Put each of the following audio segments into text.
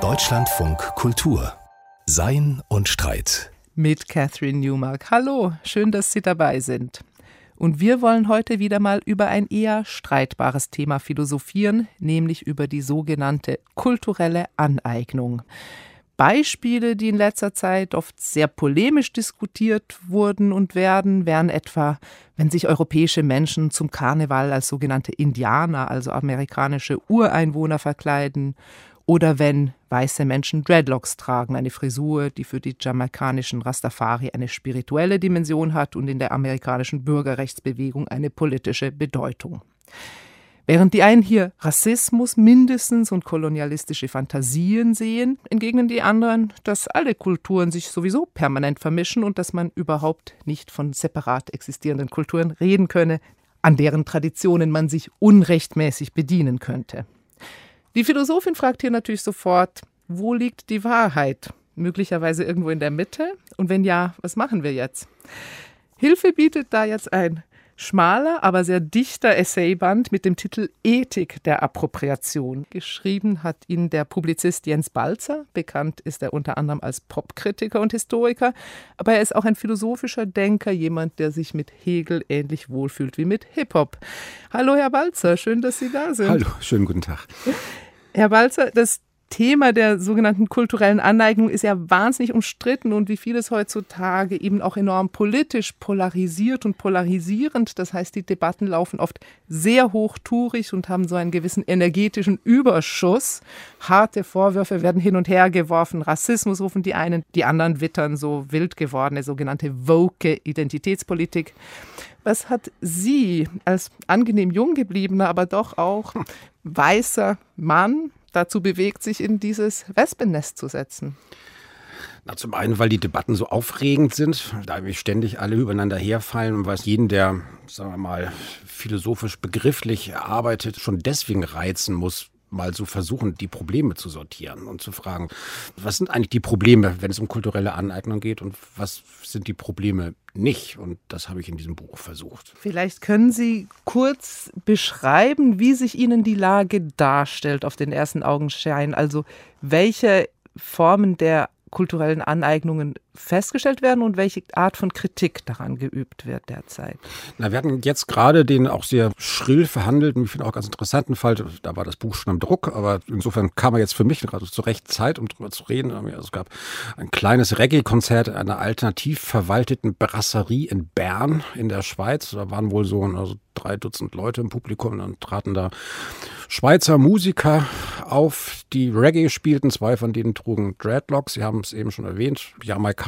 Deutschlandfunk Kultur Sein und Streit mit Catherine Newmark. Hallo, schön, dass Sie dabei sind. Und wir wollen heute wieder mal über ein eher streitbares Thema philosophieren, nämlich über die sogenannte kulturelle Aneignung. Beispiele, die in letzter Zeit oft sehr polemisch diskutiert wurden und werden, wären etwa, wenn sich europäische Menschen zum Karneval als sogenannte Indianer, also amerikanische Ureinwohner verkleiden oder wenn weiße Menschen Dreadlocks tragen, eine Frisur, die für die jamaikanischen Rastafari eine spirituelle Dimension hat und in der amerikanischen Bürgerrechtsbewegung eine politische Bedeutung. Während die einen hier Rassismus mindestens und kolonialistische Fantasien sehen, entgegnen die anderen, dass alle Kulturen sich sowieso permanent vermischen und dass man überhaupt nicht von separat existierenden Kulturen reden könne, an deren Traditionen man sich unrechtmäßig bedienen könnte. Die Philosophin fragt hier natürlich sofort, wo liegt die Wahrheit? Möglicherweise irgendwo in der Mitte? Und wenn ja, was machen wir jetzt? Hilfe bietet da jetzt ein schmaler, aber sehr dichter Essayband mit dem Titel Ethik der Appropriation. Geschrieben hat ihn der Publizist Jens Balzer. Bekannt ist er unter anderem als Popkritiker und Historiker, aber er ist auch ein philosophischer Denker, jemand, der sich mit Hegel ähnlich wohlfühlt wie mit Hip-Hop. Hallo, Herr Balzer, schön, dass Sie da sind. Hallo, schönen guten Tag. Herr Balzer, das Thema der sogenannten kulturellen Aneignung ist ja wahnsinnig umstritten und wie vieles heutzutage eben auch enorm politisch polarisiert und polarisierend. Das heißt, die Debatten laufen oft sehr hochtourig und haben so einen gewissen energetischen Überschuss. Harte Vorwürfe werden hin und her geworfen. Rassismus rufen die einen, die anderen wittern so wild gewordene sogenannte woke Identitätspolitik. Was hat Sie als angenehm jung gebliebener, aber doch auch weißer Mann dazu bewegt, sich in dieses Wespennest zu setzen? Na, zum einen, weil die Debatten so aufregend sind, da wir ständig alle übereinander herfallen und was jeden, der, sagen wir mal, philosophisch begrifflich arbeitet, schon deswegen reizen muss, mal so versuchen, die Probleme zu sortieren und zu fragen, was sind eigentlich die Probleme, wenn es um kulturelle Aneignung geht und was sind die Probleme nicht? Und das habe ich in diesem Buch versucht. Vielleicht können Sie kurz beschreiben, wie sich Ihnen die Lage darstellt auf den ersten Augenschein. Also welche Formen der kulturellen Aneignungen festgestellt werden und welche Art von Kritik daran geübt wird derzeit? Na, wir hatten jetzt gerade den auch sehr schrill verhandelten, ich finde auch ganz interessanten Fall, da war das Buch schon am Druck, aber insofern kam er jetzt für mich gerade zur rechten Zeit, um darüber zu reden. Also es gab ein kleines Reggae-Konzert einer alternativ verwalteten Brasserie in Bern in der Schweiz. Da waren wohl so also drei Dutzend Leute im Publikum und dann traten da Schweizer Musiker auf, die Reggae spielten. Zwei von denen trugen Dreadlocks. Sie haben es eben schon erwähnt.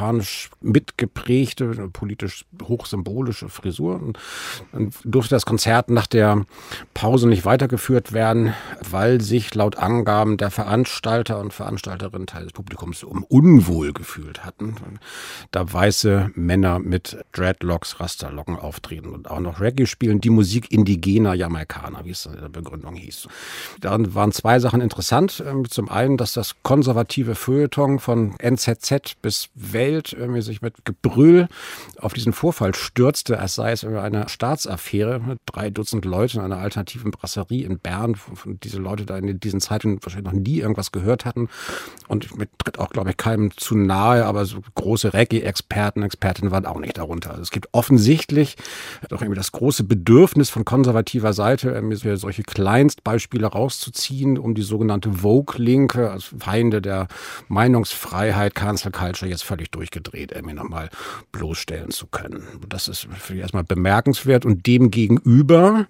Jamaikanisch mitgeprägte, politisch hochsymbolische Frisur. Und dann durfte das Konzert nach der Pause nicht weitergeführt werden, weil sich laut Angaben der Veranstalter und Veranstalterinnen Teil des Publikums um unwohl gefühlt hatten. Da weiße Männer mit Dreadlocks, Rasterlocken auftreten und auch noch Reggae spielen. Die Musik indigener Jamaikaner, wie es in der Begründung hieß. Daran waren zwei Sachen interessant. Ähm, zum einen, dass das konservative Feuilleton von NZZ bis Welt irgendwie sich mit Gebrüll auf diesen Vorfall stürzte, als sei es eine Staatsaffäre mit drei Dutzend Leute in einer alternativen Brasserie in Bern, von diese Leute da in diesen Zeiten wahrscheinlich noch nie irgendwas gehört hatten. Und mit tritt auch, glaube ich, keinem zu nahe, aber so große Reggae-Experten, Expertinnen waren auch nicht darunter. Also es gibt offensichtlich doch irgendwie das große Bedürfnis von konservativer Seite, irgendwie solche Kleinstbeispiele Beispiele rauszuziehen, um die sogenannte Vogue-Linke, als Feinde der Meinungsfreiheit, Cancel Culture, jetzt völlig durchgedreht, irgendwie nochmal bloßstellen zu können. Das ist für erstmal bemerkenswert und demgegenüber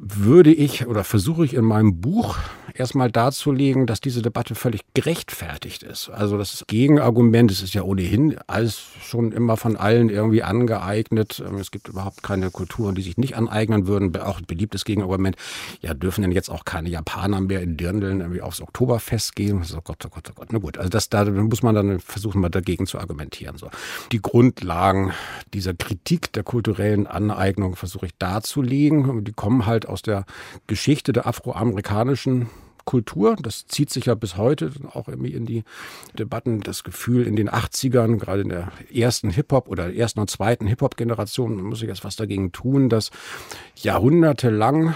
würde ich oder versuche ich in meinem Buch erstmal darzulegen, dass diese Debatte völlig gerechtfertigt ist. Also das Gegenargument, es ist ja ohnehin alles schon immer von allen irgendwie angeeignet. Es gibt überhaupt keine Kulturen, die sich nicht aneignen würden. Auch ein beliebtes Gegenargument, ja, dürfen denn jetzt auch keine Japaner mehr in Dirndeln irgendwie aufs Oktoberfest gehen? So, Gott, oh Gott, oh Gott. Na gut, also das, da muss man dann versuchen, mal dagegen zu argumentieren. So. Die Grundlagen dieser Kritik der kulturellen Aneignung versuche ich darzulegen. Die kommen halt aus der Geschichte der afroamerikanischen Kultur. Das zieht sich ja bis heute auch irgendwie in die Debatten. Das Gefühl in den 80ern, gerade in der ersten Hip-Hop oder ersten und zweiten Hip-Hop-Generation, muss ich jetzt was dagegen tun, dass jahrhundertelang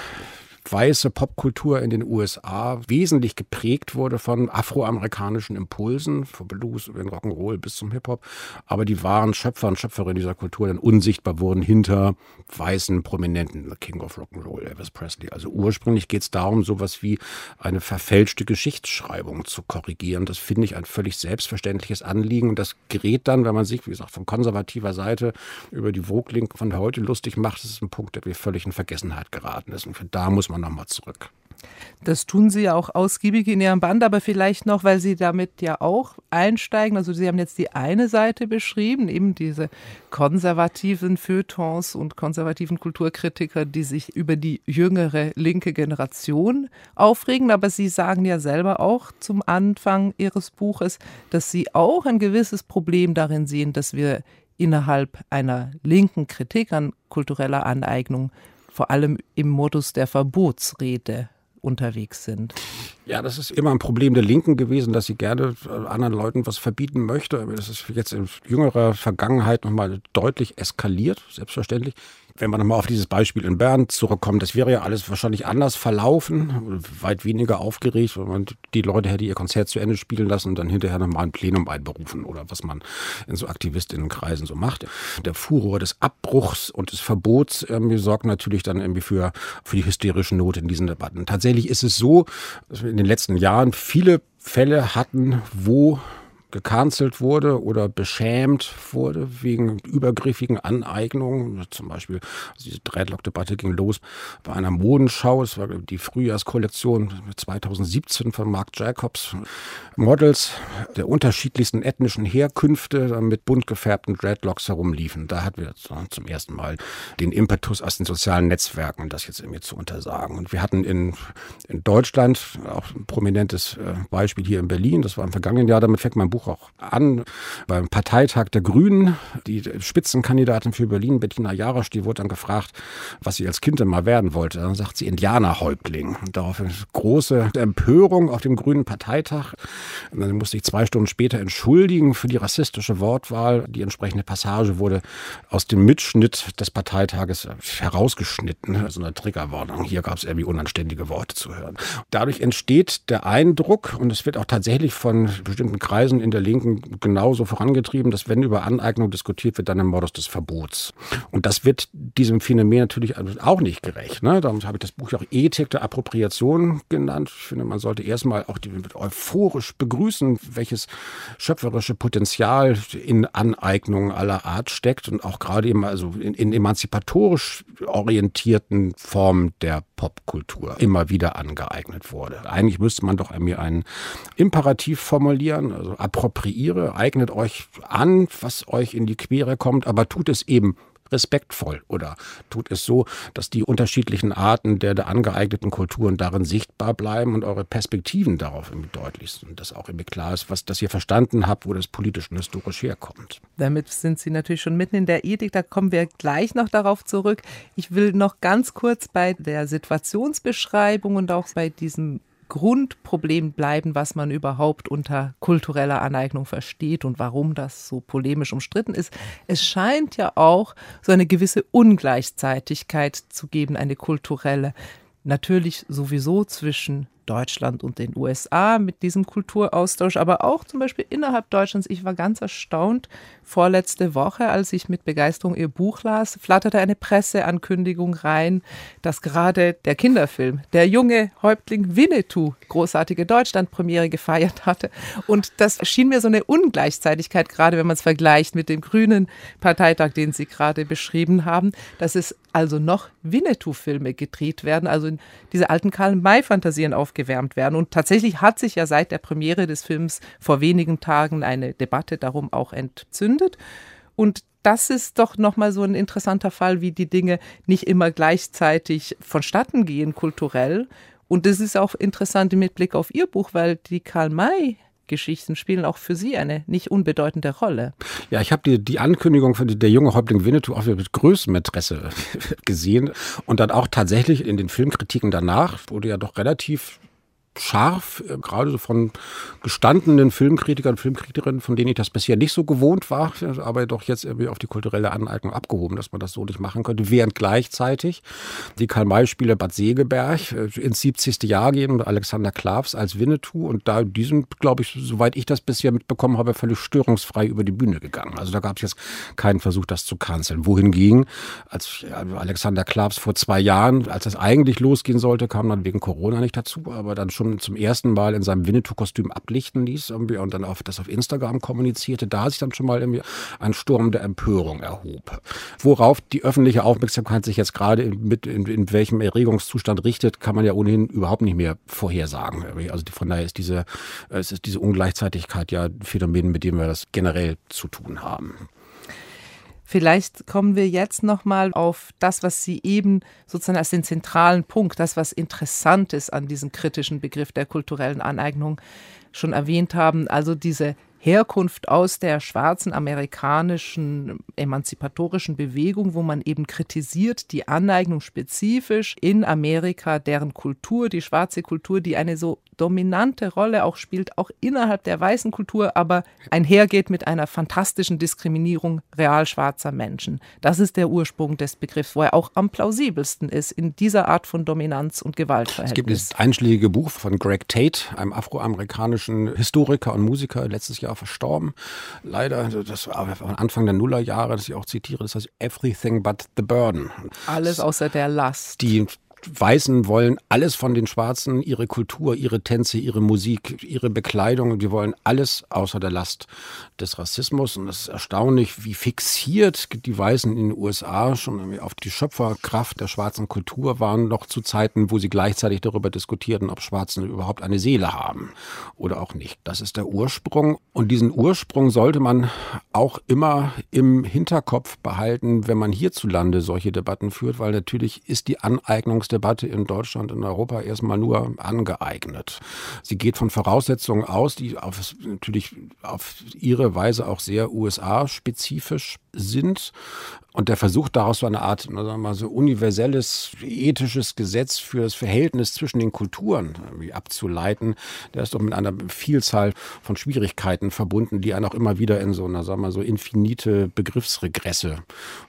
weiße Popkultur in den USA wesentlich geprägt wurde von afroamerikanischen Impulsen, von Blues über den Rock'n'Roll bis zum Hip-Hop, aber die wahren Schöpfer und Schöpferinnen dieser Kultur dann unsichtbar wurden hinter weißen Prominenten, King of Rock'n'Roll, Elvis Presley. Also ursprünglich geht es darum, sowas wie eine verfälschte Geschichtsschreibung zu korrigieren. Das finde ich ein völlig selbstverständliches Anliegen und das gerät dann, wenn man sich, wie gesagt, von konservativer Seite über die Vogue-Link von heute lustig macht, das ist ein Punkt, der mir völlig in Vergessenheit geraten ist. Und da muss man nochmal zurück. Das tun Sie ja auch ausgiebig in Ihrem Band, aber vielleicht noch, weil Sie damit ja auch einsteigen. Also Sie haben jetzt die eine Seite beschrieben, eben diese konservativen Feuilletons und konservativen Kulturkritiker, die sich über die jüngere linke Generation aufregen. Aber Sie sagen ja selber auch zum Anfang Ihres Buches, dass Sie auch ein gewisses Problem darin sehen, dass wir innerhalb einer linken Kritik an kultureller Aneignung vor allem im Modus der Verbotsrede unterwegs sind. Ja, das ist immer ein Problem der Linken gewesen, dass sie gerne äh, anderen Leuten was verbieten möchte. Das ist jetzt in jüngerer Vergangenheit nochmal deutlich eskaliert, selbstverständlich wenn man nochmal auf dieses Beispiel in Bern zurückkommt, das wäre ja alles wahrscheinlich anders verlaufen, weit weniger aufgeregt, wenn man die Leute hätte ihr Konzert zu Ende spielen lassen und dann hinterher nochmal ein Plenum einberufen oder was man in so Aktivistinnenkreisen so macht. Der Furor des Abbruchs und des Verbots irgendwie sorgt natürlich dann irgendwie für, für die hysterische Not in diesen Debatten. Tatsächlich ist es so, dass wir in den letzten Jahren viele Fälle hatten, wo gecancelt wurde oder beschämt wurde wegen übergriffigen Aneignungen. Zum Beispiel also diese Dreadlock-Debatte ging los bei einer Modenschau. Es war die Frühjahrskollektion 2017 von Marc Jacobs. Models der unterschiedlichsten ethnischen Herkünfte mit bunt gefärbten Dreadlocks herumliefen. Da hatten wir zum ersten Mal den Impetus aus den sozialen Netzwerken, das jetzt irgendwie zu untersagen. Und wir hatten in, in Deutschland auch ein prominentes äh, Beispiel hier in Berlin. Das war im vergangenen Jahr. Damit fängt mein Buch Buch auch an. Beim Parteitag der Grünen, die Spitzenkandidatin für Berlin, Bettina Jarasch, die wurde dann gefragt, was sie als Kind mal werden wollte. Dann sagt sie Indianerhäuptling. Daraufhin große Empörung auf dem Grünen Parteitag. Und dann musste ich zwei Stunden später entschuldigen für die rassistische Wortwahl. Die entsprechende Passage wurde aus dem Mitschnitt des Parteitages herausgeschnitten. Also eine Triggerwarnung. Hier gab es irgendwie unanständige Worte zu hören. Dadurch entsteht der Eindruck, und es wird auch tatsächlich von bestimmten Kreisen in der Linken genauso vorangetrieben, dass wenn über Aneignung diskutiert wird, dann im Modus des Verbots. Und das wird diesem Phänomen natürlich auch nicht gerecht. Ne? Darum habe ich das Buch ja auch Ethik der Appropriation genannt. Ich finde, man sollte erstmal auch die, euphorisch begrüßen, welches schöpferische Potenzial in Aneignungen aller Art steckt und auch gerade eben also in, in emanzipatorisch orientierten Formen der Popkultur immer wieder angeeignet wurde. Eigentlich müsste man doch mir einen Imperativ formulieren, also appropriiere, eignet euch an, was euch in die Quere kommt, aber tut es eben respektvoll oder tut es so, dass die unterschiedlichen Arten der, der angeeigneten Kulturen darin sichtbar bleiben und eure Perspektiven darauf irgendwie deutlich sind, dass auch irgendwie klar ist, was, dass ihr verstanden habt, wo das politisch und historisch herkommt. Damit sind Sie natürlich schon mitten in der Ethik, da kommen wir gleich noch darauf zurück. Ich will noch ganz kurz bei der Situationsbeschreibung und auch bei diesem Grundproblem bleiben, was man überhaupt unter kultureller Aneignung versteht und warum das so polemisch umstritten ist. Es scheint ja auch so eine gewisse Ungleichzeitigkeit zu geben, eine kulturelle. Natürlich sowieso zwischen Deutschland und den USA mit diesem Kulturaustausch, aber auch zum Beispiel innerhalb Deutschlands. Ich war ganz erstaunt. Vorletzte Woche, als ich mit Begeisterung ihr Buch las, flatterte eine Presseankündigung rein, dass gerade der Kinderfilm, der junge Häuptling Winnetou, großartige Deutschlandpremiere gefeiert hatte. Und das schien mir so eine Ungleichzeitigkeit, gerade wenn man es vergleicht mit dem grünen Parteitag, den Sie gerade beschrieben haben, dass es also noch Winnetou-Filme gedreht werden, also diese alten Karl-May-Fantasien auf aufgewärmt werden. Und tatsächlich hat sich ja seit der Premiere des Films vor wenigen Tagen eine Debatte darum auch entzündet. Und das ist doch nochmal so ein interessanter Fall, wie die Dinge nicht immer gleichzeitig vonstatten gehen kulturell. Und das ist auch interessant mit Blick auf Ihr Buch, weil die Karl May Geschichten spielen auch für Sie eine nicht unbedeutende Rolle. Ja, ich habe die, die Ankündigung von der junge Häuptling Winnetou auch mit größtem Interesse gesehen und dann auch tatsächlich in den Filmkritiken danach wurde ja doch relativ scharf, äh, gerade so von gestandenen Filmkritikern Filmkritikerinnen, von denen ich das bisher nicht so gewohnt war, aber doch jetzt irgendwie auf die kulturelle Aneignung abgehoben, dass man das so nicht machen könnte, während gleichzeitig die Karl-May-Spiele Bad Segeberg äh, ins 70. Jahr gehen und Alexander Klavs als Winnetou und da die sind, glaube ich, soweit ich das bisher mitbekommen habe, völlig störungsfrei über die Bühne gegangen. Also da gab es jetzt keinen Versuch, das zu canceln. Wohingegen, als Alexander Klavs vor zwei Jahren, als das eigentlich losgehen sollte, kam dann wegen Corona nicht dazu, aber dann schon zum ersten Mal in seinem Winnetou-Kostüm ablichten ließ irgendwie und dann auf, das auf Instagram kommunizierte, da sich dann schon mal irgendwie ein Sturm der Empörung erhob. Worauf die öffentliche Aufmerksamkeit sich jetzt gerade mit in, in welchem Erregungszustand richtet, kann man ja ohnehin überhaupt nicht mehr vorhersagen. Also von daher ist diese, es ist diese Ungleichzeitigkeit ja ein Phänomen, mit dem wir das generell zu tun haben. Vielleicht kommen wir jetzt nochmal auf das, was Sie eben sozusagen als den zentralen Punkt, das, was interessant ist an diesem kritischen Begriff der kulturellen Aneignung schon erwähnt haben, also diese Herkunft aus der schwarzen amerikanischen emanzipatorischen Bewegung, wo man eben kritisiert die Aneignung spezifisch in Amerika, deren Kultur, die schwarze Kultur, die eine so dominante Rolle auch spielt, auch innerhalb der weißen Kultur, aber einhergeht mit einer fantastischen Diskriminierung real schwarzer Menschen. Das ist der Ursprung des Begriffs, wo er auch am plausibelsten ist in dieser Art von Dominanz und Gewaltverhältnis. Es gibt das einschlägige Buch von Greg Tate, einem afroamerikanischen Historiker und Musiker, letztes Jahr verstorben. Leider, das war Anfang der Nullerjahre, das ich auch zitiere, das heißt Everything but the Burden. Alles außer der Last. Die Weißen wollen alles von den Schwarzen, ihre Kultur, ihre Tänze, ihre Musik, ihre Bekleidung. Die wollen alles außer der Last des Rassismus. Und es ist erstaunlich, wie fixiert die Weißen in den USA schon auf die Schöpferkraft der schwarzen Kultur waren, noch zu Zeiten, wo sie gleichzeitig darüber diskutierten, ob Schwarzen überhaupt eine Seele haben oder auch nicht. Das ist der Ursprung. Und diesen Ursprung sollte man auch immer im Hinterkopf behalten, wenn man hierzulande solche Debatten führt, weil natürlich ist die Aneignungs Debatte in Deutschland und Europa erstmal nur angeeignet. Sie geht von Voraussetzungen aus, die auf, natürlich auf ihre Weise auch sehr USA-spezifisch sind. Und der versucht daraus so eine Art, sagen wir mal, so universelles ethisches Gesetz für das Verhältnis zwischen den Kulturen abzuleiten, der ist doch mit einer Vielzahl von Schwierigkeiten verbunden, die einen auch immer wieder in so einer, sagen wir mal, so infinite Begriffsregresse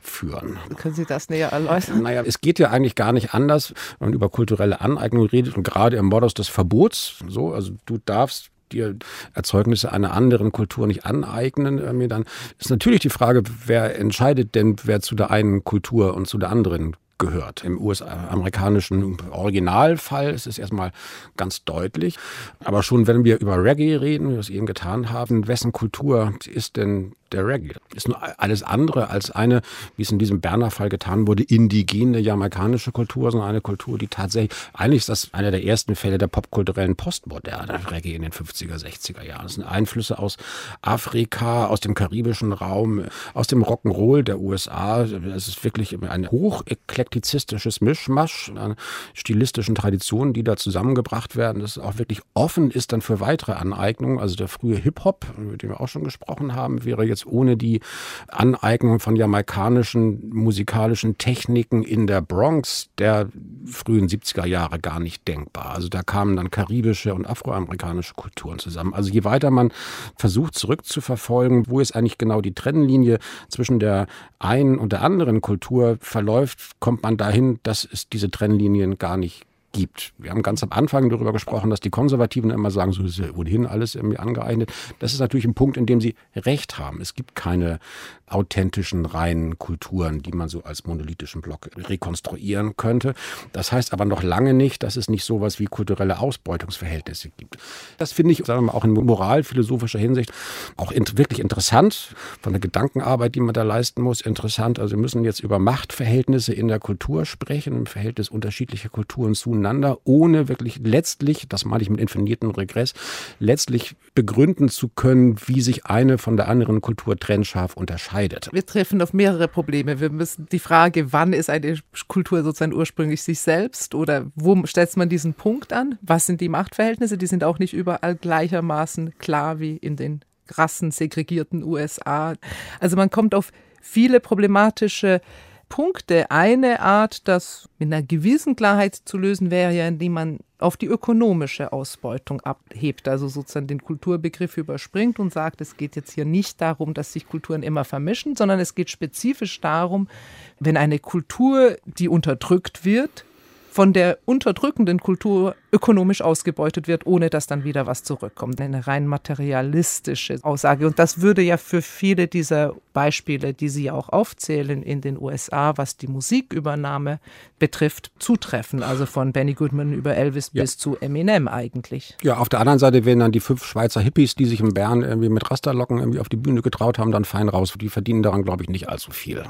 führen. Können Sie das näher erläutern? Naja, es geht ja eigentlich gar nicht anders, wenn man über kulturelle Aneignung redet und gerade im Modus des Verbots, so, also du darfst dir Erzeugnisse einer anderen Kultur nicht aneignen, äh, dann ist natürlich die Frage, wer entscheidet denn, wer zu der einen Kultur und zu der anderen gehört. Im US-amerikanischen Originalfall ist es erstmal ganz deutlich. Aber schon wenn wir über Reggae reden, wie wir es eben getan haben, wessen Kultur ist denn der Reggae. Ist nur alles andere als eine, wie es in diesem Berner Fall getan wurde, indigene jamaikanische Kultur, sondern eine Kultur, die tatsächlich, eigentlich ist das einer der ersten Fälle der popkulturellen Postmoderne, Reggae in den 50er, 60er Jahren. Das sind Einflüsse aus Afrika, aus dem karibischen Raum, aus dem Rock'n'Roll der USA. Es ist wirklich ein hocheklektizistisches Mischmasch an stilistischen Traditionen, die da zusammengebracht werden, das auch wirklich offen ist dann für weitere Aneignungen. Also der frühe Hip-Hop, mit dem wir auch schon gesprochen haben, wäre jetzt ohne die Aneignung von jamaikanischen musikalischen Techniken in der Bronx der frühen 70er Jahre gar nicht denkbar. Also da kamen dann karibische und afroamerikanische Kulturen zusammen. Also je weiter man versucht zurückzuverfolgen, wo ist eigentlich genau die Trennlinie zwischen der einen und der anderen Kultur verläuft, kommt man dahin, dass es diese Trennlinien gar nicht gibt. Wir haben ganz am Anfang darüber gesprochen, dass die Konservativen immer sagen, so ist ja ohnehin alles irgendwie angeeignet. Das ist natürlich ein Punkt, in dem sie recht haben. Es gibt keine authentischen, reinen Kulturen, die man so als monolithischen Block rekonstruieren könnte. Das heißt aber noch lange nicht, dass es nicht sowas wie kulturelle Ausbeutungsverhältnisse gibt. Das finde ich, sagen wir mal, auch in moralphilosophischer Hinsicht auch in, wirklich interessant, von der Gedankenarbeit, die man da leisten muss, interessant. Also wir müssen jetzt über Machtverhältnisse in der Kultur sprechen, im Verhältnis unterschiedlicher Kulturen zueinander, ohne wirklich letztlich, das meine ich mit infinierten Regress, letztlich begründen zu können, wie sich eine von der anderen Kultur trennscharf unterscheidet. Wir treffen auf mehrere Probleme. Wir müssen die Frage, wann ist eine Kultur sozusagen ursprünglich sich selbst oder wo stellt man diesen Punkt an? Was sind die Machtverhältnisse? Die sind auch nicht überall gleichermaßen klar wie in den krassen, segregierten USA. Also man kommt auf viele problematische Punkte. Eine Art, das mit einer gewissen Klarheit zu lösen wäre ja, indem man auf die ökonomische Ausbeutung abhebt, also sozusagen den Kulturbegriff überspringt und sagt, es geht jetzt hier nicht darum, dass sich Kulturen immer vermischen, sondern es geht spezifisch darum, wenn eine Kultur, die unterdrückt wird, von der unterdrückenden Kultur ökonomisch ausgebeutet wird, ohne dass dann wieder was zurückkommt. Eine rein materialistische Aussage. Und das würde ja für viele dieser Beispiele, die Sie auch aufzählen in den USA, was die Musikübernahme betrifft, zutreffen. Also von Benny Goodman über Elvis ja. bis zu Eminem eigentlich. Ja, auf der anderen Seite werden dann die fünf Schweizer Hippies, die sich in Bern irgendwie mit Rasterlocken irgendwie auf die Bühne getraut haben, dann fein raus. Die verdienen daran, glaube ich, nicht allzu viel.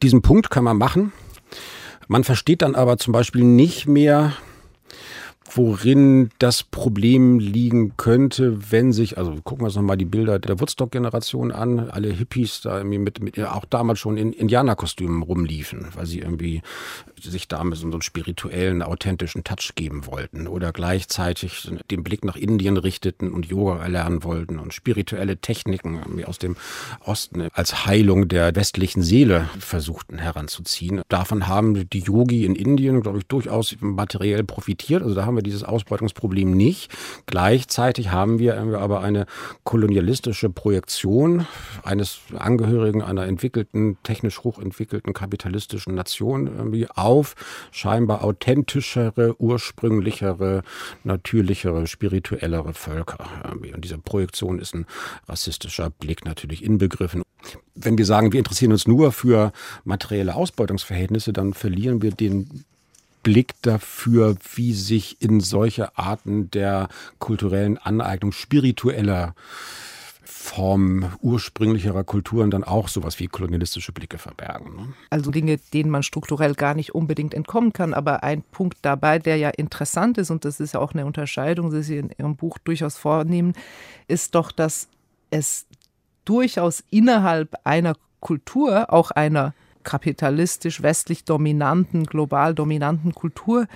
Diesen Punkt kann man machen. Man versteht dann aber zum Beispiel nicht mehr, worin das Problem liegen könnte, wenn sich, also gucken wir uns nochmal die Bilder der Woodstock-Generation an, alle Hippies da irgendwie mit, mit auch damals schon in Indianerkostümen rumliefen, weil sie irgendwie sich damit so einen spirituellen, authentischen Touch geben wollten oder gleichzeitig den Blick nach Indien richteten und Yoga erlernen wollten und spirituelle Techniken aus dem Osten als Heilung der westlichen Seele versuchten heranzuziehen. Davon haben die Yogi in Indien, glaube ich, durchaus materiell profitiert. Also da haben wir dieses Ausbeutungsproblem nicht. Gleichzeitig haben wir aber eine kolonialistische Projektion eines Angehörigen einer entwickelten, technisch hochentwickelten kapitalistischen Nation irgendwie auf scheinbar authentischere, ursprünglichere, natürlichere, spirituellere Völker. Und diese Projektion ist ein rassistischer Blick natürlich inbegriffen. Wenn wir sagen, wir interessieren uns nur für materielle Ausbeutungsverhältnisse, dann verlieren wir den Blick dafür, wie sich in solche Arten der kulturellen Aneignung spiritueller Form ursprünglicherer Kulturen dann auch sowas wie kolonialistische Blicke verbergen. Ne? Also Dinge, denen man strukturell gar nicht unbedingt entkommen kann. Aber ein Punkt dabei, der ja interessant ist, und das ist ja auch eine Unterscheidung, die Sie in Ihrem Buch durchaus vornehmen, ist doch, dass es durchaus innerhalb einer Kultur, auch einer kapitalistisch westlich dominanten, global dominanten Kultur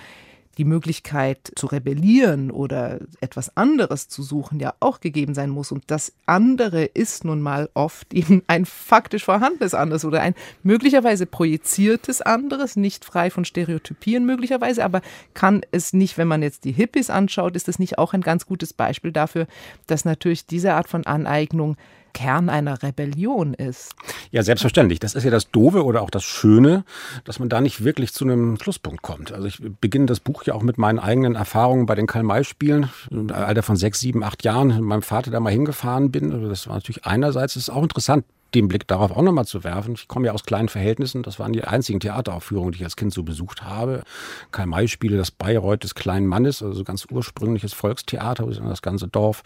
die Möglichkeit zu rebellieren oder etwas anderes zu suchen ja auch gegeben sein muss. Und das andere ist nun mal oft eben ein faktisch vorhandenes anderes oder ein möglicherweise projiziertes anderes, nicht frei von Stereotypien möglicherweise, aber kann es nicht, wenn man jetzt die Hippies anschaut, ist das nicht auch ein ganz gutes Beispiel dafür, dass natürlich diese Art von Aneignung Kern einer Rebellion ist. Ja, selbstverständlich. Das ist ja das Doofe oder auch das Schöne, dass man da nicht wirklich zu einem Schlusspunkt kommt. Also ich beginne das Buch ja auch mit meinen eigenen Erfahrungen bei den Karl-May-Spielen. Im Alter von sechs, sieben, acht Jahren mit meinem Vater da mal hingefahren bin. Also das war natürlich einerseits, das ist auch interessant, den Blick darauf auch nochmal zu werfen. Ich komme ja aus kleinen Verhältnissen. Das waren die einzigen Theateraufführungen, die ich als Kind so besucht habe. Karl-May-Spiele, das Bayreuth des kleinen Mannes, also ganz ursprüngliches Volkstheater, wo sich das ganze Dorf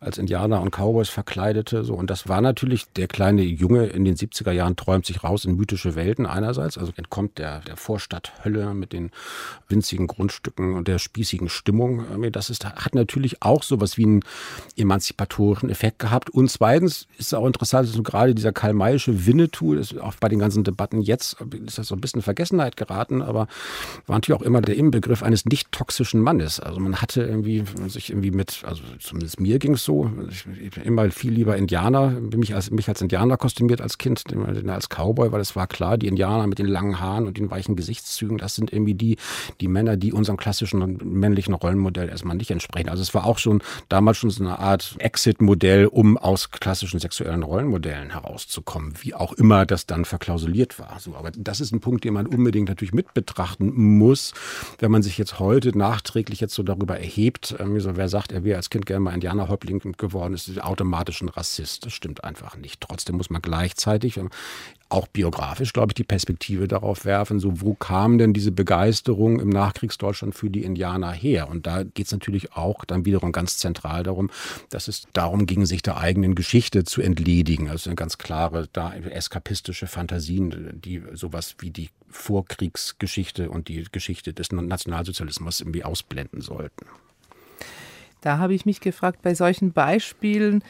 als Indianer und Cowboys verkleidete. So. Und das war natürlich, der kleine Junge in den 70er Jahren träumt sich raus in mythische Welten einerseits, also entkommt der, der Vorstadthölle mit den winzigen Grundstücken und der spießigen Stimmung. Das ist, hat natürlich auch sowas wie einen emanzipatorischen Effekt gehabt. Und zweitens ist es auch interessant, dass gerade diese dieser karl-mayische Winnetou, ist auch bei den ganzen Debatten jetzt, ist das so ein bisschen Vergessenheit geraten, aber war natürlich auch immer der Inbegriff eines nicht toxischen Mannes. Also man hatte irgendwie sich irgendwie mit, also zumindest mir ging es so, ich, immer viel lieber Indianer, mich als, mich als Indianer kostümiert als Kind, als Cowboy, weil es war klar, die Indianer mit den langen Haaren und den weichen Gesichtszügen, das sind irgendwie die, die Männer, die unserem klassischen männlichen Rollenmodell erstmal nicht entsprechen. Also es war auch schon damals schon so eine Art Exit-Modell, um aus klassischen sexuellen Rollenmodellen heraus rauszukommen, wie auch immer das dann verklausuliert war. So, aber das ist ein Punkt, den man unbedingt natürlich mit betrachten muss, wenn man sich jetzt heute nachträglich jetzt so darüber erhebt, ähm, so, wer sagt, er wäre als Kind gerne mal Indianerhäuptling geworden, ist automatisch ein Rassist. Das stimmt einfach nicht. Trotzdem muss man gleichzeitig auch biografisch, glaube ich, die Perspektive darauf werfen, so wo kam denn diese Begeisterung im Nachkriegsdeutschland für die Indianer her? Und da geht es natürlich auch dann wiederum ganz zentral darum, dass es darum ging, sich der eigenen Geschichte zu entledigen. Also eine ganz klare, da eskapistische Fantasien, die sowas wie die Vorkriegsgeschichte und die Geschichte des Nationalsozialismus irgendwie ausblenden sollten. Da habe ich mich gefragt, bei solchen Beispielen,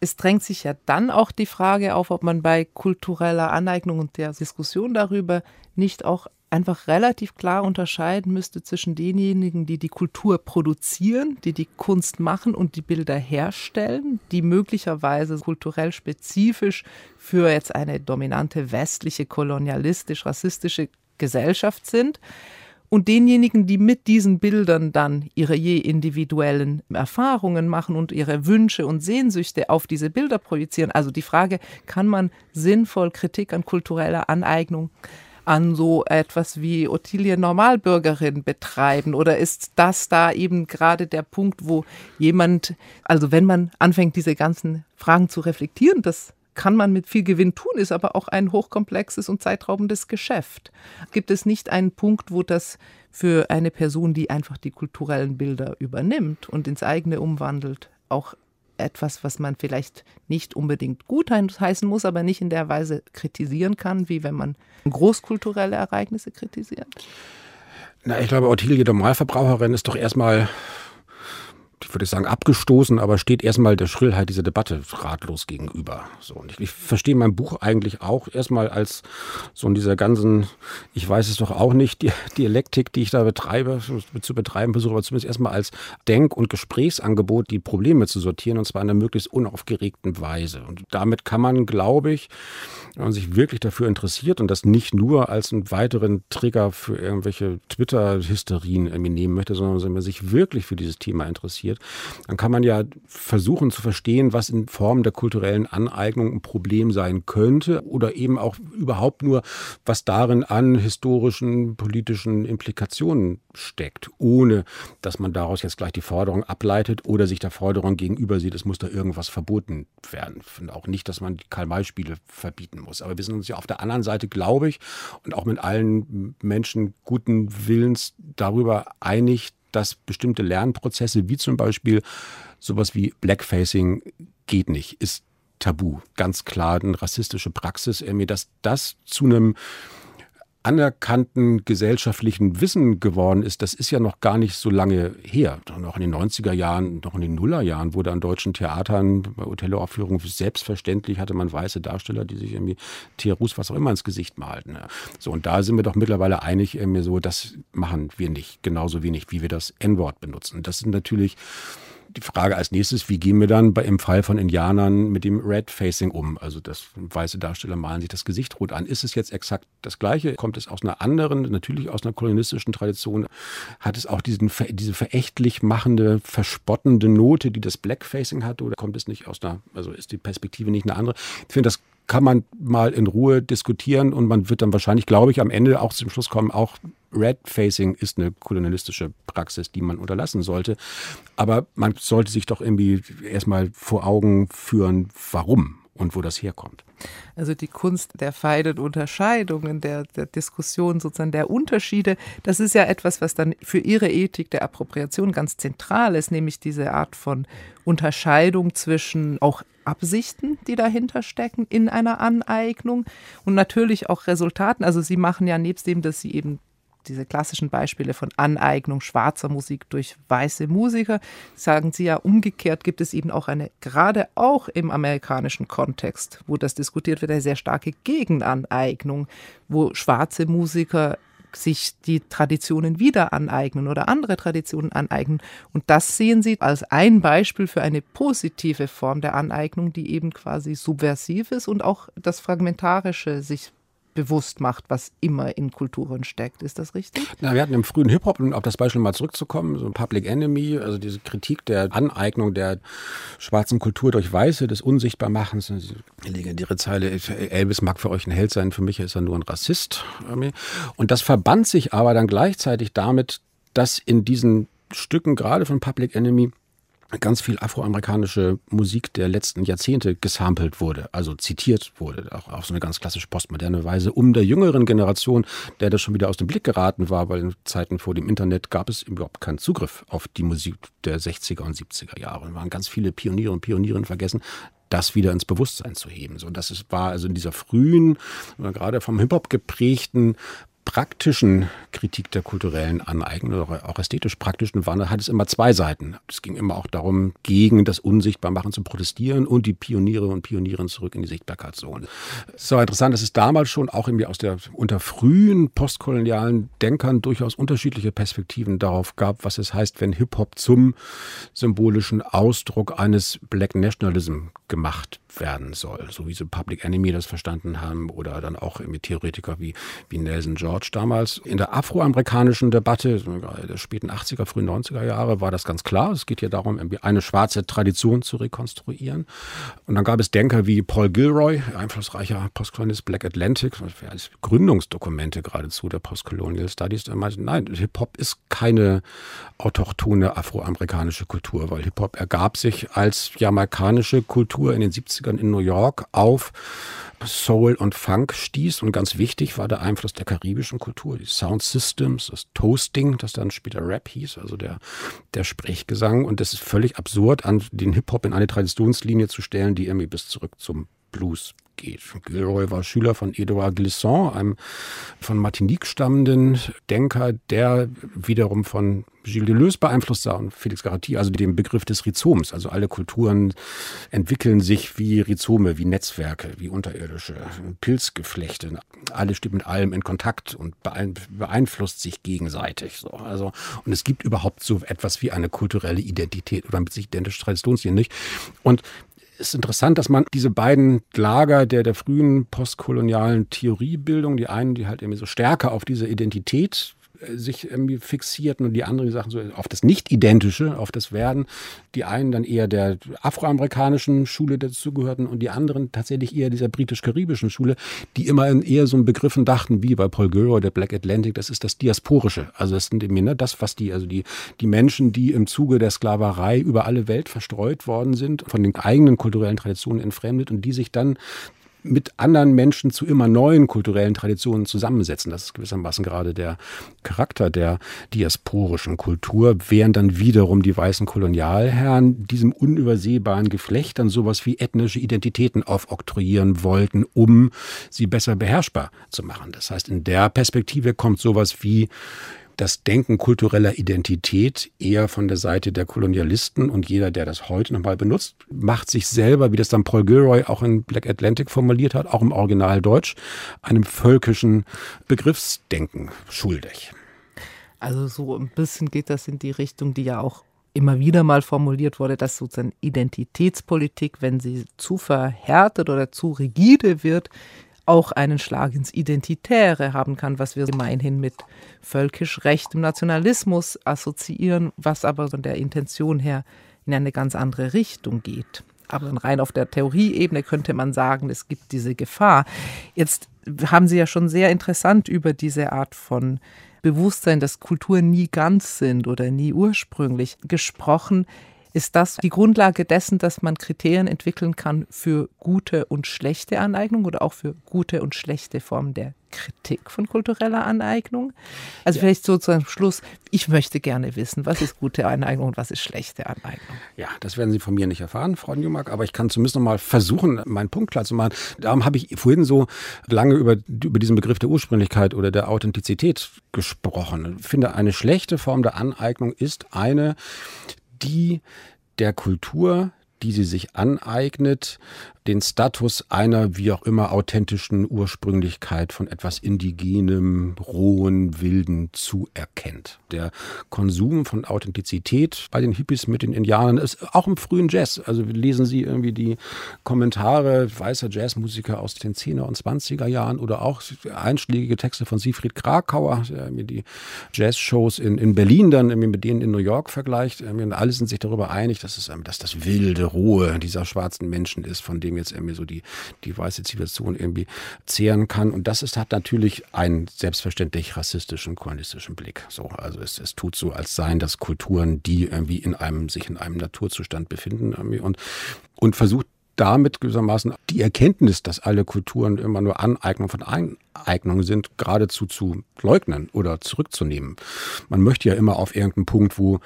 es drängt sich ja dann auch die Frage auf, ob man bei kultureller Aneignung und der Diskussion darüber nicht auch einfach relativ klar unterscheiden müsste zwischen denjenigen, die die Kultur produzieren, die die Kunst machen und die Bilder herstellen, die möglicherweise kulturell spezifisch für jetzt eine dominante westliche kolonialistisch-rassistische Gesellschaft sind und denjenigen, die mit diesen Bildern dann ihre je individuellen Erfahrungen machen und ihre Wünsche und Sehnsüchte auf diese Bilder projizieren. Also die Frage, kann man sinnvoll Kritik an kultureller Aneignung an so etwas wie Ottilie Normalbürgerin betreiben? Oder ist das da eben gerade der Punkt, wo jemand, also wenn man anfängt, diese ganzen Fragen zu reflektieren, das kann man mit viel Gewinn tun, ist aber auch ein hochkomplexes und zeitraubendes Geschäft. Gibt es nicht einen Punkt, wo das für eine Person, die einfach die kulturellen Bilder übernimmt und ins eigene umwandelt, auch etwas, was man vielleicht nicht unbedingt gut heißen muss, aber nicht in der Weise kritisieren kann, wie wenn man großkulturelle Ereignisse kritisiert? Na, ich glaube, Ottilie Normalverbraucherin ist doch erstmal ich würde sagen, abgestoßen, aber steht erstmal der Schrillheit dieser Debatte ratlos gegenüber. So, und ich, ich verstehe mein Buch eigentlich auch erstmal als so in dieser ganzen, ich weiß es doch auch nicht, die Dialektik, die ich da betreibe, zu betreiben versuche, aber zumindest erstmal als Denk- und Gesprächsangebot, die Probleme zu sortieren, und zwar in einer möglichst unaufgeregten Weise. Und damit kann man, glaube ich, wenn man sich wirklich dafür interessiert und das nicht nur als einen weiteren Trigger für irgendwelche Twitter-Hysterien nehmen möchte, sondern wenn man sich wirklich für dieses Thema interessiert, interessiert, dann kann man ja versuchen zu verstehen, was in Form der kulturellen Aneignung ein Problem sein könnte oder eben auch überhaupt nur, was darin an historischen, politischen Implikationen steckt, ohne dass man daraus jetzt gleich die Forderung ableitet oder sich der Forderung gegenüber sieht, es muss da irgendwas verboten werden. Finde auch nicht, dass man die Karl-May-Spiele verbieten muss. Aber wir sind uns ja auf der anderen Seite, glaube ich, und auch mit allen Menschen guten Willens darüber einig, dass bestimmte Lernprozesse, wie zum Beispiel sowas wie Blackfacing, geht nicht, ist tabu. Ganz klar eine rassistische Praxis, mir, dass das zu einem anerkannten gesellschaftlichen Wissen geworden ist, das ist ja noch gar nicht so lange her. Noch in den 90er Jahren, noch in den Nullerjahren wurde an deutschen Theatern bei Othello-Aufführungen selbstverständlich hatte man weiße Darsteller, die sich irgendwie Tierus, was auch immer ins Gesicht malten. So, und da sind wir doch mittlerweile einig, mir so, das machen wir nicht, genauso wenig, wie wir das N-Wort benutzen. Das sind natürlich die Frage als nächstes, wie gehen wir dann bei, im Fall von Indianern mit dem Red Facing um? Also das weiße Darsteller malen sich das Gesicht rot an. Ist es jetzt exakt das Gleiche? Kommt es aus einer anderen, natürlich aus einer kolonistischen Tradition? Hat es auch diesen, diese verächtlich machende, verspottende Note, die das Blackfacing hat? Oder kommt es nicht aus einer, also ist die Perspektive nicht eine andere? Ich finde, das kann man mal in Ruhe diskutieren und man wird dann wahrscheinlich, glaube ich, am Ende auch zum Schluss kommen, auch Red Facing ist eine kolonialistische Praxis, die man unterlassen sollte. Aber man sollte sich doch irgendwie erstmal vor Augen führen, warum und wo das herkommt. Also die Kunst der feinen Unterscheidungen, der, der Diskussion sozusagen der Unterschiede, das ist ja etwas, was dann für ihre Ethik der Appropriation ganz zentral ist, nämlich diese Art von Unterscheidung zwischen auch Absichten, die dahinter stecken in einer Aneignung und natürlich auch Resultaten. Also sie machen ja nebst dem, dass sie eben diese klassischen Beispiele von Aneignung schwarzer Musik durch weiße Musiker, sagen Sie ja umgekehrt, gibt es eben auch eine, gerade auch im amerikanischen Kontext, wo das diskutiert wird, eine sehr starke Gegenaneignung, wo schwarze Musiker sich die Traditionen wieder aneignen oder andere Traditionen aneignen. Und das sehen Sie als ein Beispiel für eine positive Form der Aneignung, die eben quasi subversiv ist und auch das Fragmentarische sich bewusst macht, was immer in Kulturen steckt. Ist das richtig? Na, wir hatten im frühen Hip-Hop, um auf das Beispiel mal zurückzukommen, so Public Enemy, also diese Kritik der Aneignung der schwarzen Kultur durch Weiße, des Unsichtbarmachens. Die legendäre Zeile, Elvis mag für euch ein Held sein, für mich ist er nur ein Rassist. Und das verband sich aber dann gleichzeitig damit, dass in diesen Stücken, gerade von Public Enemy, ganz viel afroamerikanische Musik der letzten Jahrzehnte gesampelt wurde, also zitiert wurde, auch auf so eine ganz klassische postmoderne Weise, um der jüngeren Generation, der das schon wieder aus dem Blick geraten war, weil in Zeiten vor dem Internet gab es überhaupt keinen Zugriff auf die Musik der 60er und 70er Jahre. Und waren ganz viele Pioniere und Pionierinnen vergessen, das wieder ins Bewusstsein zu heben. So, das war also in dieser frühen, gerade vom Hip-Hop geprägten praktischen Kritik der kulturellen Aneignung oder auch ästhetisch praktischen Wandel hat es immer zwei Seiten. Es ging immer auch darum, gegen das Unsichtbarmachen zu protestieren und die Pioniere und Pionierinnen zurück in die Sichtbarkeit zu holen. Es war interessant, dass es damals schon auch irgendwie aus der unter frühen postkolonialen Denkern durchaus unterschiedliche Perspektiven darauf gab, was es heißt, wenn Hip-Hop zum symbolischen Ausdruck eines Black Nationalism gemacht werden soll, so wie sie Public Enemy das verstanden haben oder dann auch mit Theoretiker wie, wie Nelson George damals. In der afroamerikanischen Debatte der späten 80er, frühen 90er Jahre war das ganz klar. Es geht hier darum, eine schwarze Tradition zu rekonstruieren. Und dann gab es Denker wie Paul Gilroy, einflussreicher Postkolonist Black Atlantic, als Gründungsdokumente geradezu der Postcolonial Studies, der meinte, nein, Hip-Hop ist keine autochtone afroamerikanische Kultur, weil Hip-Hop ergab sich als jamaikanische Kultur in den 70ern in New York auf Soul und Funk stieß. Und ganz wichtig war der Einfluss der karibischen Kultur, die Sound Systems, das Toasting, das dann später Rap hieß, also der, der Sprechgesang. Und das ist völlig absurd, an den Hip-Hop in eine Traditionslinie zu stellen, die irgendwie bis zurück zum Blues geht. Gilroy war Schüler von Edouard Glissant, einem von Martinique stammenden Denker, der wiederum von Gilles Deleuze beeinflusst sah und Felix Garati, also dem Begriff des Rhizoms. Also alle Kulturen entwickeln sich wie Rhizome, wie Netzwerke, wie unterirdische Pilzgeflechte. Alles steht mit allem in Kontakt und beeinflusst sich gegenseitig. So. Also, und es gibt überhaupt so etwas wie eine kulturelle Identität oder mit sich identische Traditionslinien nicht. Und ist interessant, dass man diese beiden Lager der, der frühen postkolonialen Theoriebildung, die einen, die halt irgendwie so stärker auf diese Identität sich irgendwie fixierten und die anderen, Sachen so auf das Nicht-Identische, auf das Werden. Die einen dann eher der afroamerikanischen Schule dazugehörten und die anderen tatsächlich eher dieser britisch-karibischen Schule, die immer eher so einen Begriffen dachten, wie bei Paul Gilroy, der Black Atlantic, das ist das Diasporische. Also das sind eben ne, das, was die, also die, die Menschen, die im Zuge der Sklaverei über alle Welt verstreut worden sind, von den eigenen kulturellen Traditionen entfremdet und die sich dann mit anderen Menschen zu immer neuen kulturellen Traditionen zusammensetzen. Das ist gewissermaßen gerade der Charakter der diasporischen Kultur, während dann wiederum die weißen Kolonialherren diesem unübersehbaren Geflecht dann sowas wie ethnische Identitäten aufoktroyieren wollten, um sie besser beherrschbar zu machen. Das heißt, in der Perspektive kommt sowas wie das Denken kultureller Identität eher von der Seite der Kolonialisten und jeder, der das heute nochmal benutzt, macht sich selber, wie das dann Paul Gilroy auch in Black Atlantic formuliert hat, auch im Original Deutsch, einem völkischen Begriffsdenken schuldig. Also so ein bisschen geht das in die Richtung, die ja auch immer wieder mal formuliert wurde, dass sozusagen Identitätspolitik, wenn sie zu verhärtet oder zu rigide wird, auch einen Schlag ins Identitäre haben kann, was wir gemeinhin mit völkisch rechtem Nationalismus assoziieren, was aber von der Intention her in eine ganz andere Richtung geht. Aber rein auf der Theorieebene könnte man sagen, es gibt diese Gefahr. Jetzt haben Sie ja schon sehr interessant über diese Art von Bewusstsein, dass Kulturen nie ganz sind oder nie ursprünglich gesprochen. Ist das die Grundlage dessen, dass man Kriterien entwickeln kann für gute und schlechte Aneignung oder auch für gute und schlechte Formen der Kritik von kultureller Aneignung? Also ja. vielleicht so zum Schluss, ich möchte gerne wissen, was ist gute Aneignung und was ist schlechte Aneignung? Ja, das werden Sie von mir nicht erfahren, Frau Newmark, aber ich kann zumindest noch mal versuchen, meinen Punkt klar zu machen. Darum habe ich vorhin so lange über, über diesen Begriff der Ursprünglichkeit oder der Authentizität gesprochen. Ich finde, eine schlechte Form der Aneignung ist eine, die der Kultur, die sie sich aneignet, den Status einer wie auch immer authentischen Ursprünglichkeit von etwas Indigenem, rohen, wilden zuerkennt. Der Konsum von Authentizität bei den Hippies mit den Indianern ist auch im frühen Jazz. Also lesen Sie irgendwie die Kommentare weißer Jazzmusiker aus den 10er und 20er Jahren oder auch einschlägige Texte von Siegfried Krakauer, der mir die Jazzshows in, in Berlin dann mit denen in New York vergleicht. Alle sind sich darüber einig, dass, es, dass das wilde, rohe dieser schwarzen Menschen ist, von dem jetzt irgendwie so die, die weiße Zivilisation irgendwie zehren kann. Und das ist, hat natürlich einen selbstverständlich rassistischen, kolonistischen Blick. So, also es, es tut so, als seien das Kulturen, die irgendwie in einem, sich in einem Naturzustand befinden irgendwie und, und versucht damit gewissermaßen die Erkenntnis, dass alle Kulturen immer nur Aneignung von Eignung sind, geradezu zu leugnen oder zurückzunehmen. Man möchte ja immer auf irgendeinen Punkt, wo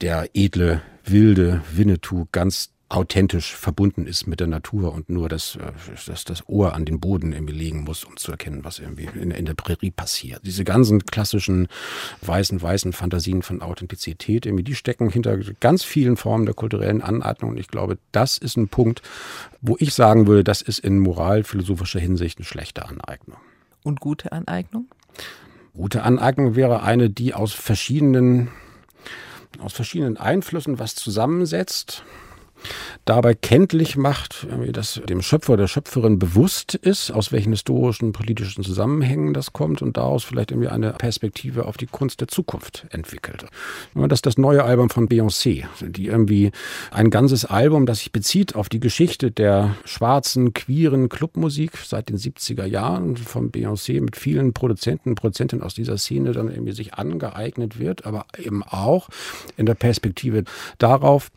der edle, wilde Winnetou ganz authentisch verbunden ist mit der Natur und nur das, äh, das, das Ohr an den Boden irgendwie legen muss, um zu erkennen, was irgendwie in, in der Prärie passiert. Diese ganzen klassischen weißen, weißen Fantasien von Authentizität, irgendwie, die stecken hinter ganz vielen Formen der kulturellen Anordnung. Und ich glaube, das ist ein Punkt, wo ich sagen würde, das ist in moralphilosophischer Hinsicht eine schlechte Aneignung. Und gute Aneignung? Gute Aneignung wäre eine, die aus verschiedenen, aus verschiedenen Einflüssen was zusammensetzt dabei kenntlich macht, dass dem Schöpfer der Schöpferin bewusst ist, aus welchen historischen, politischen Zusammenhängen das kommt und daraus vielleicht irgendwie eine Perspektive auf die Kunst der Zukunft entwickelt. Das ist das neue Album von Beyoncé, die irgendwie ein ganzes Album, das sich bezieht auf die Geschichte der schwarzen, queeren Clubmusik seit den 70er Jahren von Beyoncé mit vielen Produzenten und Produzentinnen aus dieser Szene dann irgendwie sich angeeignet wird, aber eben auch in der Perspektive darauf,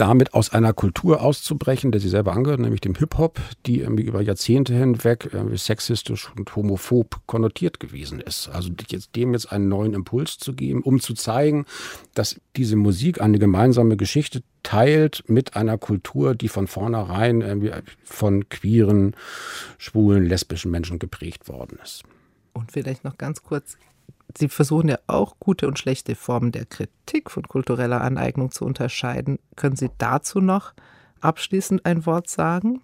damit aus einer Kultur auszubrechen, der sie selber angehört, nämlich dem Hip-Hop, die über Jahrzehnte hinweg sexistisch und homophob konnotiert gewesen ist. Also jetzt, dem jetzt einen neuen Impuls zu geben, um zu zeigen, dass diese Musik eine gemeinsame Geschichte teilt mit einer Kultur, die von vornherein irgendwie von queeren, schwulen, lesbischen Menschen geprägt worden ist. Und vielleicht noch ganz kurz, Sie versuchen ja auch gute und schlechte Formen der Kritik von kultureller Aneignung zu unterscheiden. Können Sie dazu noch abschließend ein Wort sagen?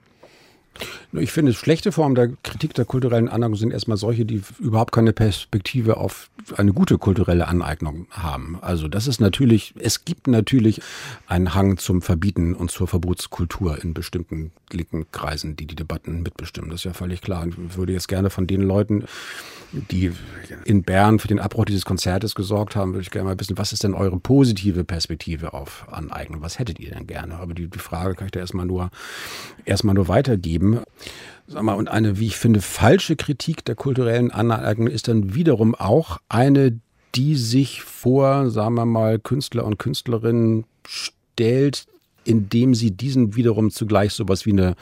Ich finde, schlechte Formen der Kritik der kulturellen Aneignung sind erstmal solche, die überhaupt keine Perspektive auf eine gute kulturelle Aneignung haben. Also das ist natürlich, es gibt natürlich einen Hang zum Verbieten und zur Verbotskultur in bestimmten linken Kreisen, die die Debatten mitbestimmen. Das ist ja völlig klar. Ich würde jetzt gerne von den Leuten, die in Bern für den Abbruch dieses Konzertes gesorgt haben, würde ich gerne mal wissen, was ist denn eure positive Perspektive auf Aneignung? Was hättet ihr denn gerne? Aber die, die Frage kann ich da erstmal nur, erstmal nur weitergeben geben. Sag mal, und eine, wie ich finde, falsche Kritik der kulturellen Aneignung ist dann wiederum auch eine, die sich vor, sagen wir mal, Künstler und Künstlerinnen stellt, indem sie diesen wiederum zugleich sowas wie eine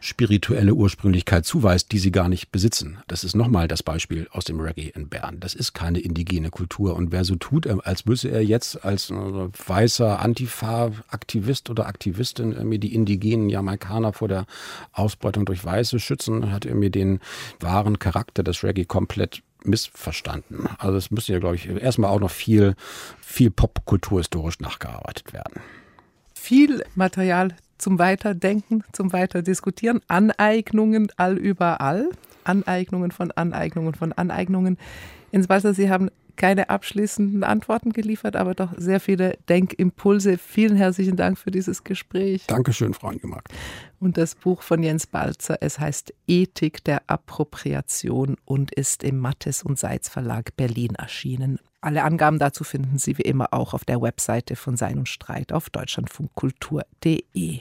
spirituelle Ursprünglichkeit zuweist, die sie gar nicht besitzen. Das ist nochmal das Beispiel aus dem Reggae in Bern. Das ist keine indigene Kultur. Und wer so tut, ähm, als müsse er jetzt als äh, weißer Antifa-Aktivist oder Aktivistin irgendwie die indigenen Jamaikaner vor der Ausbeutung durch Weiße schützen, hat mir den wahren Charakter des Reggae komplett missverstanden. Also es müsste ja, glaube ich, erstmal auch noch viel, viel Popkulturhistorisch nachgearbeitet werden viel Material zum Weiterdenken, zum Weiterdiskutieren, Aneignungen allüberall, Aneignungen von Aneignungen von Aneignungen. Insbesondere Sie haben keine abschließenden Antworten geliefert, aber doch sehr viele Denkimpulse. Vielen herzlichen Dank für dieses Gespräch. Dankeschön, Frau Ingemark. Und das Buch von Jens Balzer, es heißt Ethik der Appropriation und ist im Mattes und Seitz Verlag Berlin erschienen. Alle Angaben dazu finden Sie wie immer auch auf der Webseite von Sein und Streit auf deutschlandfunkkultur.de.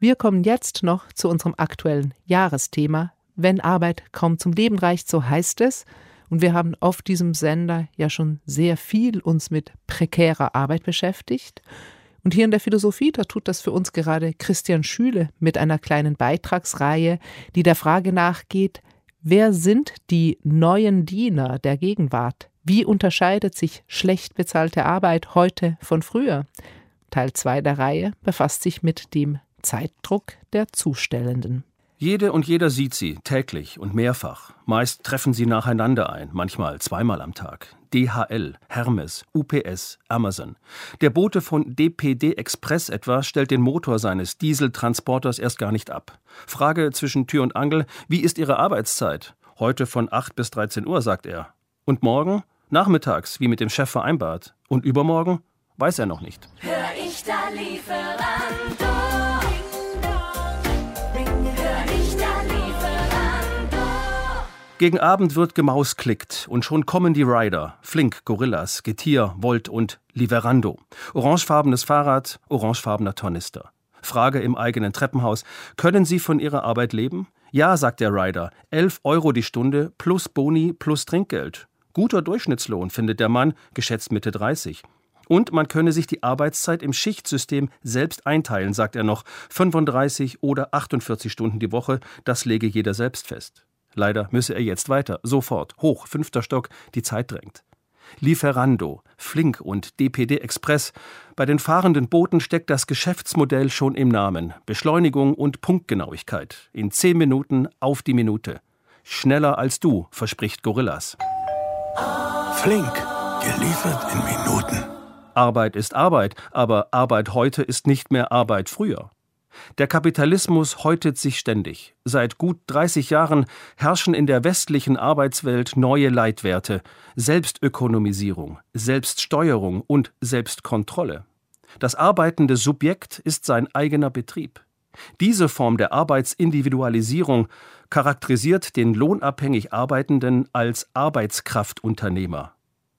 Wir kommen jetzt noch zu unserem aktuellen Jahresthema. Wenn Arbeit kaum zum Leben reicht, so heißt es. Und wir haben auf diesem Sender ja schon sehr viel uns mit prekärer Arbeit beschäftigt. Und hier in der Philosophie, da tut das für uns gerade Christian Schüle mit einer kleinen Beitragsreihe, die der Frage nachgeht, wer sind die neuen Diener der Gegenwart? Wie unterscheidet sich schlecht bezahlte Arbeit heute von früher? Teil 2 der Reihe befasst sich mit dem Zeitdruck der Zustellenden. Jede und jeder sieht sie, täglich und mehrfach. Meist treffen sie nacheinander ein, manchmal zweimal am Tag. DHL, Hermes, UPS, Amazon. Der Bote von DPD Express etwa stellt den Motor seines Dieseltransporters erst gar nicht ab. Frage zwischen Tür und Angel, wie ist Ihre Arbeitszeit? Heute von 8 bis 13 Uhr, sagt er. Und morgen? Nachmittags, wie mit dem Chef vereinbart. Und übermorgen? Weiß er noch nicht. Hör ich da Lieferando. Gegen Abend wird gemausklickt und schon kommen die Rider. Flink, Gorillas, Getier, Volt und Liverando. Orangefarbenes Fahrrad, orangefarbener Tornister. Frage im eigenen Treppenhaus. Können Sie von Ihrer Arbeit leben? Ja, sagt der Rider. 11 Euro die Stunde plus Boni plus Trinkgeld. Guter Durchschnittslohn, findet der Mann, geschätzt Mitte 30. Und man könne sich die Arbeitszeit im Schichtsystem selbst einteilen, sagt er noch. 35 oder 48 Stunden die Woche, das lege jeder selbst fest. Leider müsse er jetzt weiter, sofort, hoch, fünfter Stock, die Zeit drängt. Lieferando, Flink und DPD Express. Bei den fahrenden Booten steckt das Geschäftsmodell schon im Namen. Beschleunigung und Punktgenauigkeit. In zehn Minuten auf die Minute. Schneller als du, verspricht Gorillas. Flink, geliefert in Minuten. Arbeit ist Arbeit, aber Arbeit heute ist nicht mehr Arbeit früher. Der Kapitalismus häutet sich ständig. Seit gut 30 Jahren herrschen in der westlichen Arbeitswelt neue Leitwerte Selbstökonomisierung, Selbststeuerung und Selbstkontrolle. Das arbeitende Subjekt ist sein eigener Betrieb. Diese Form der Arbeitsindividualisierung charakterisiert den lohnabhängig Arbeitenden als Arbeitskraftunternehmer.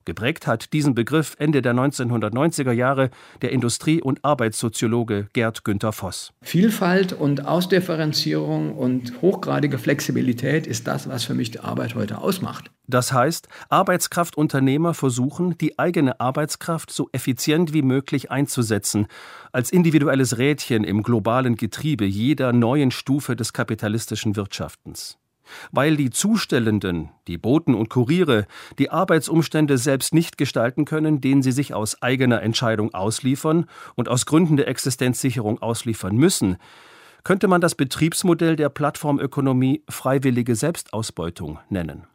Geprägt hat diesen Begriff Ende der 1990er Jahre der Industrie- und Arbeitssoziologe Gerd Günther Voss. Vielfalt und Ausdifferenzierung und hochgradige Flexibilität ist das, was für mich die Arbeit heute ausmacht. Das heißt, Arbeitskraftunternehmer versuchen, die eigene Arbeitskraft so effizient wie möglich einzusetzen, als individuelles Rädchen im globalen Getriebe jeder neuen Stufe des kapitalistischen Wirtschaftens weil die Zustellenden, die Boten und Kuriere, die Arbeitsumstände selbst nicht gestalten können, denen sie sich aus eigener Entscheidung ausliefern und aus Gründen der Existenzsicherung ausliefern müssen, könnte man das Betriebsmodell der Plattformökonomie freiwillige Selbstausbeutung nennen.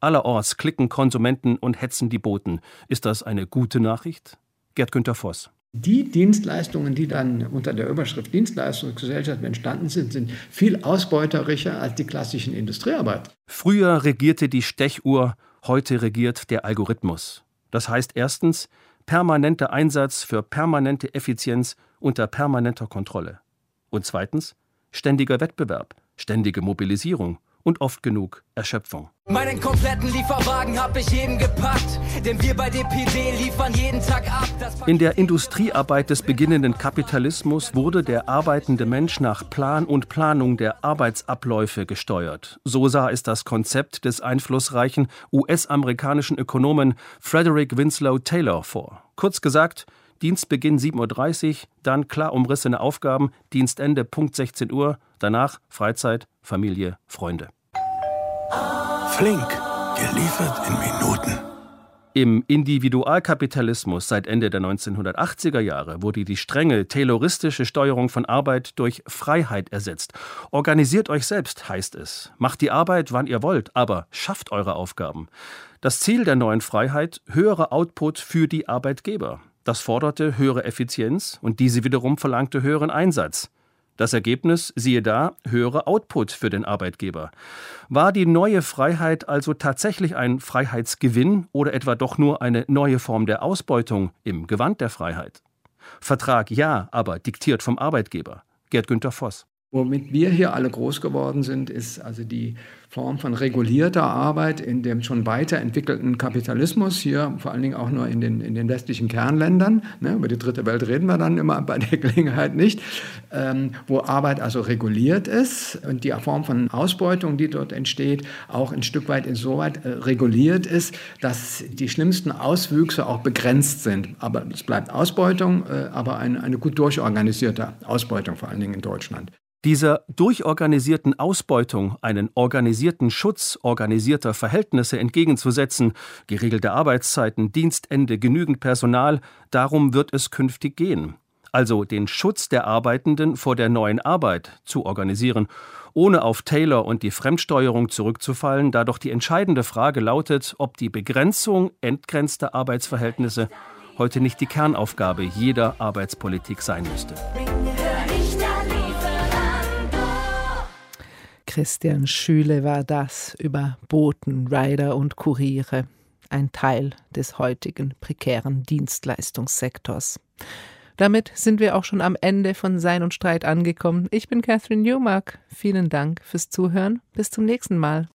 Allerorts klicken Konsumenten und hetzen die Boten. Ist das eine gute Nachricht? Gerd Günther Voss. Die Dienstleistungen, die dann unter der Überschrift Dienstleistungsgesellschaft entstanden sind, sind viel ausbeuterischer als die klassischen Industriearbeit. Früher regierte die Stechuhr, heute regiert der Algorithmus. Das heißt erstens permanenter Einsatz für permanente Effizienz unter permanenter Kontrolle. Und zweitens ständiger Wettbewerb, ständige Mobilisierung und oft genug Erschöpfung. Meinen kompletten Lieferwagen hab ich eben gepackt, denn wir bei DPD liefern jeden Tag ab. In der Industriearbeit des beginnenden Kapitalismus wurde der arbeitende Mensch nach Plan und Planung der Arbeitsabläufe gesteuert. So sah es das Konzept des einflussreichen US-amerikanischen Ökonomen Frederick Winslow Taylor vor. Kurz gesagt, Dienstbeginn 7.30 Uhr, dann klar umrissene Aufgaben, Dienstende Punkt 16 Uhr, danach Freizeit, Familie, Freunde. Flink, geliefert in Minuten. Im Individualkapitalismus seit Ende der 1980er Jahre wurde die strenge tayloristische Steuerung von Arbeit durch Freiheit ersetzt. Organisiert euch selbst, heißt es. Macht die Arbeit, wann ihr wollt, aber schafft eure Aufgaben. Das Ziel der neuen Freiheit, höherer Output für die Arbeitgeber. Das forderte höhere Effizienz und diese wiederum verlangte höheren Einsatz. Das Ergebnis, siehe da, höhere Output für den Arbeitgeber. War die neue Freiheit also tatsächlich ein Freiheitsgewinn oder etwa doch nur eine neue Form der Ausbeutung im Gewand der Freiheit? Vertrag ja, aber diktiert vom Arbeitgeber. Gerd Günther Voss. Womit wir hier alle groß geworden sind, ist also die Form von regulierter Arbeit in dem schon weiterentwickelten Kapitalismus, hier vor allen Dingen auch nur in den, in den westlichen Kernländern, ne, über die dritte Welt reden wir dann immer bei der Gelegenheit nicht, ähm, wo Arbeit also reguliert ist und die Form von Ausbeutung, die dort entsteht, auch ein Stück weit insoweit äh, reguliert ist, dass die schlimmsten Auswüchse auch begrenzt sind. Aber es bleibt Ausbeutung, äh, aber eine, eine gut durchorganisierte Ausbeutung, vor allen Dingen in Deutschland. Dieser durchorganisierten Ausbeutung einen organisierten Schutz organisierter Verhältnisse entgegenzusetzen, geregelte Arbeitszeiten, Dienstende, genügend Personal, darum wird es künftig gehen. Also den Schutz der Arbeitenden vor der neuen Arbeit zu organisieren, ohne auf Taylor und die Fremdsteuerung zurückzufallen, da doch die entscheidende Frage lautet, ob die Begrenzung entgrenzter Arbeitsverhältnisse heute nicht die Kernaufgabe jeder Arbeitspolitik sein müsste. Christian Schüle war das über Boten, Rider und Kuriere, ein Teil des heutigen prekären Dienstleistungssektors. Damit sind wir auch schon am Ende von Sein und Streit angekommen. Ich bin Catherine Newmark. Vielen Dank fürs Zuhören. Bis zum nächsten Mal.